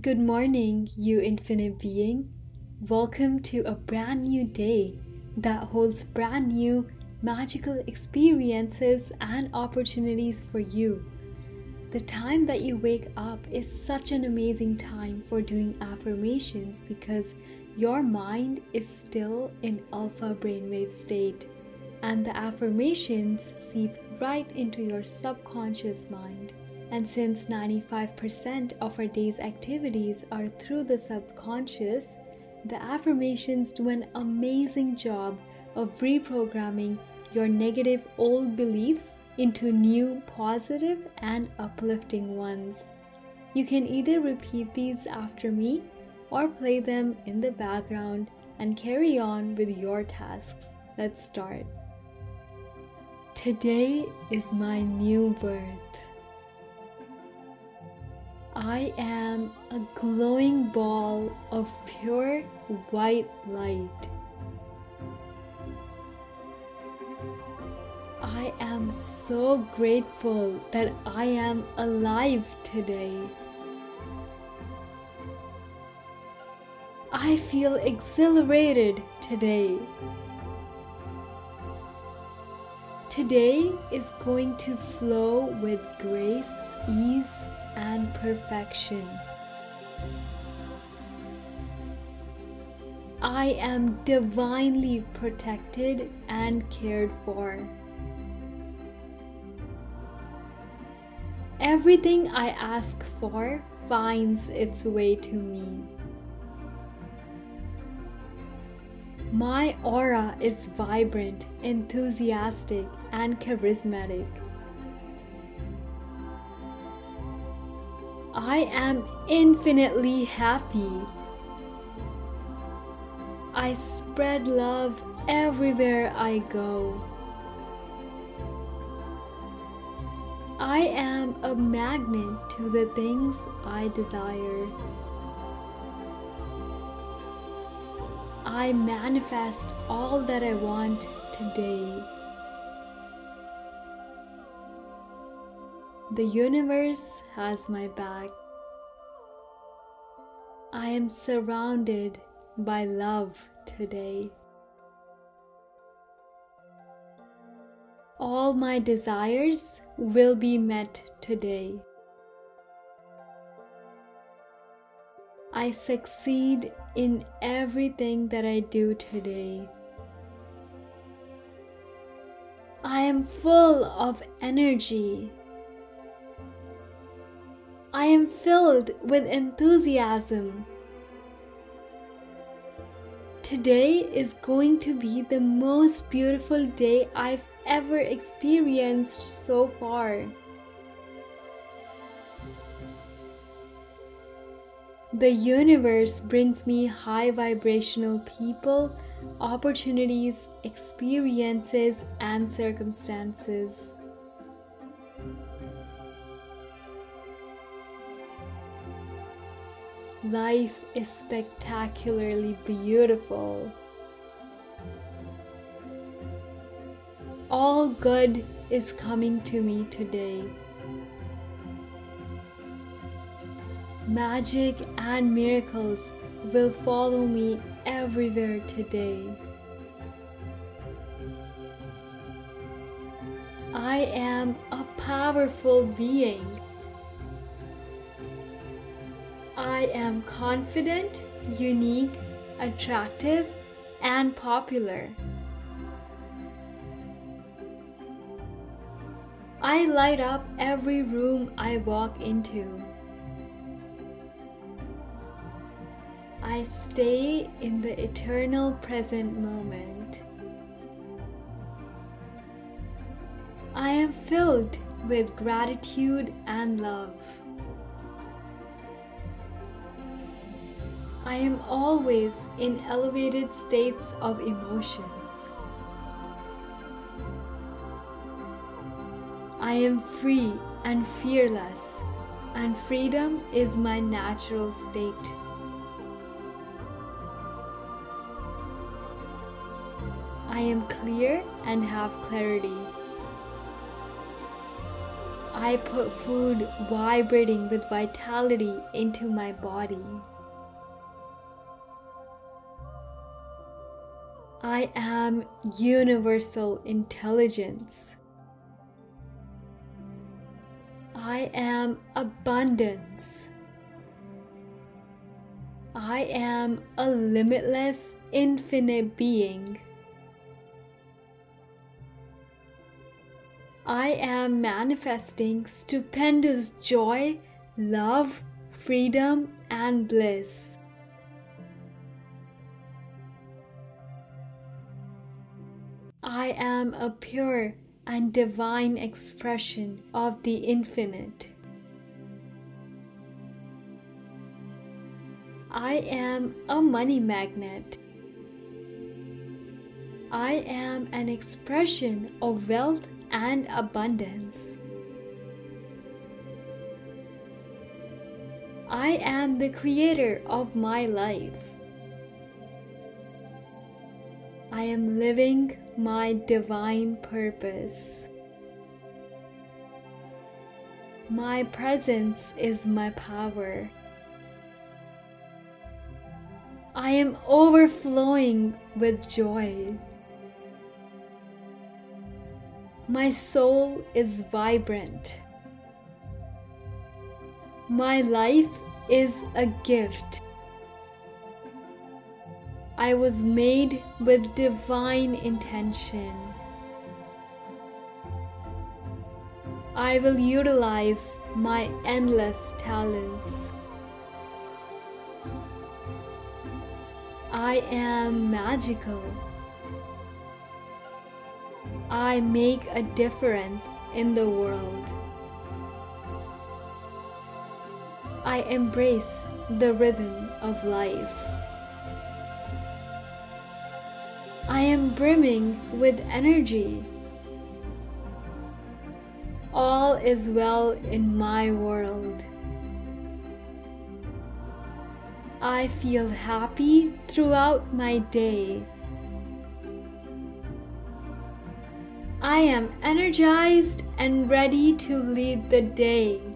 Good morning, you infinite being. Welcome to a brand new day that holds brand new magical experiences and opportunities for you. The time that you wake up is such an amazing time for doing affirmations because your mind is still in alpha brainwave state and the affirmations seep right into your subconscious mind. And since 95% of our day's activities are through the subconscious, the affirmations do an amazing job of reprogramming your negative old beliefs into new positive and uplifting ones. You can either repeat these after me or play them in the background and carry on with your tasks. Let's start. Today is my new birth. I am a glowing ball of pure white light. I am so grateful that I am alive today. I feel exhilarated today. Today is going to flow with grace, ease, and perfection. I am divinely protected and cared for. Everything I ask for finds its way to me. My aura is vibrant, enthusiastic, and charismatic. I am infinitely happy. I spread love everywhere I go. I am a magnet to the things I desire. I manifest all that I want today. The universe has my back. I am surrounded by love today. All my desires will be met today. I succeed in everything that I do today. I am full of energy. I am filled with enthusiasm. Today is going to be the most beautiful day I've ever experienced so far. The universe brings me high vibrational people, opportunities, experiences, and circumstances. Life is spectacularly beautiful. All good is coming to me today. Magic and miracles will follow me everywhere today. I am a powerful being. I am confident, unique, attractive, and popular. I light up every room I walk into. I stay in the eternal present moment. I am filled with gratitude and love. I am always in elevated states of emotions. I am free and fearless, and freedom is my natural state. I am clear and have clarity. I put food vibrating with vitality into my body. I am universal intelligence. I am abundance. I am a limitless, infinite being. I am manifesting stupendous joy, love, freedom, and bliss. I am a pure and divine expression of the infinite. I am a money magnet. I am an expression of wealth and abundance. I am the creator of my life. I am living my divine purpose. My presence is my power. I am overflowing with joy. My soul is vibrant. My life is a gift. I was made with divine intention. I will utilize my endless talents. I am magical. I make a difference in the world. I embrace the rhythm of life. I am brimming with energy. All is well in my world. I feel happy throughout my day. I am energized and ready to lead the day.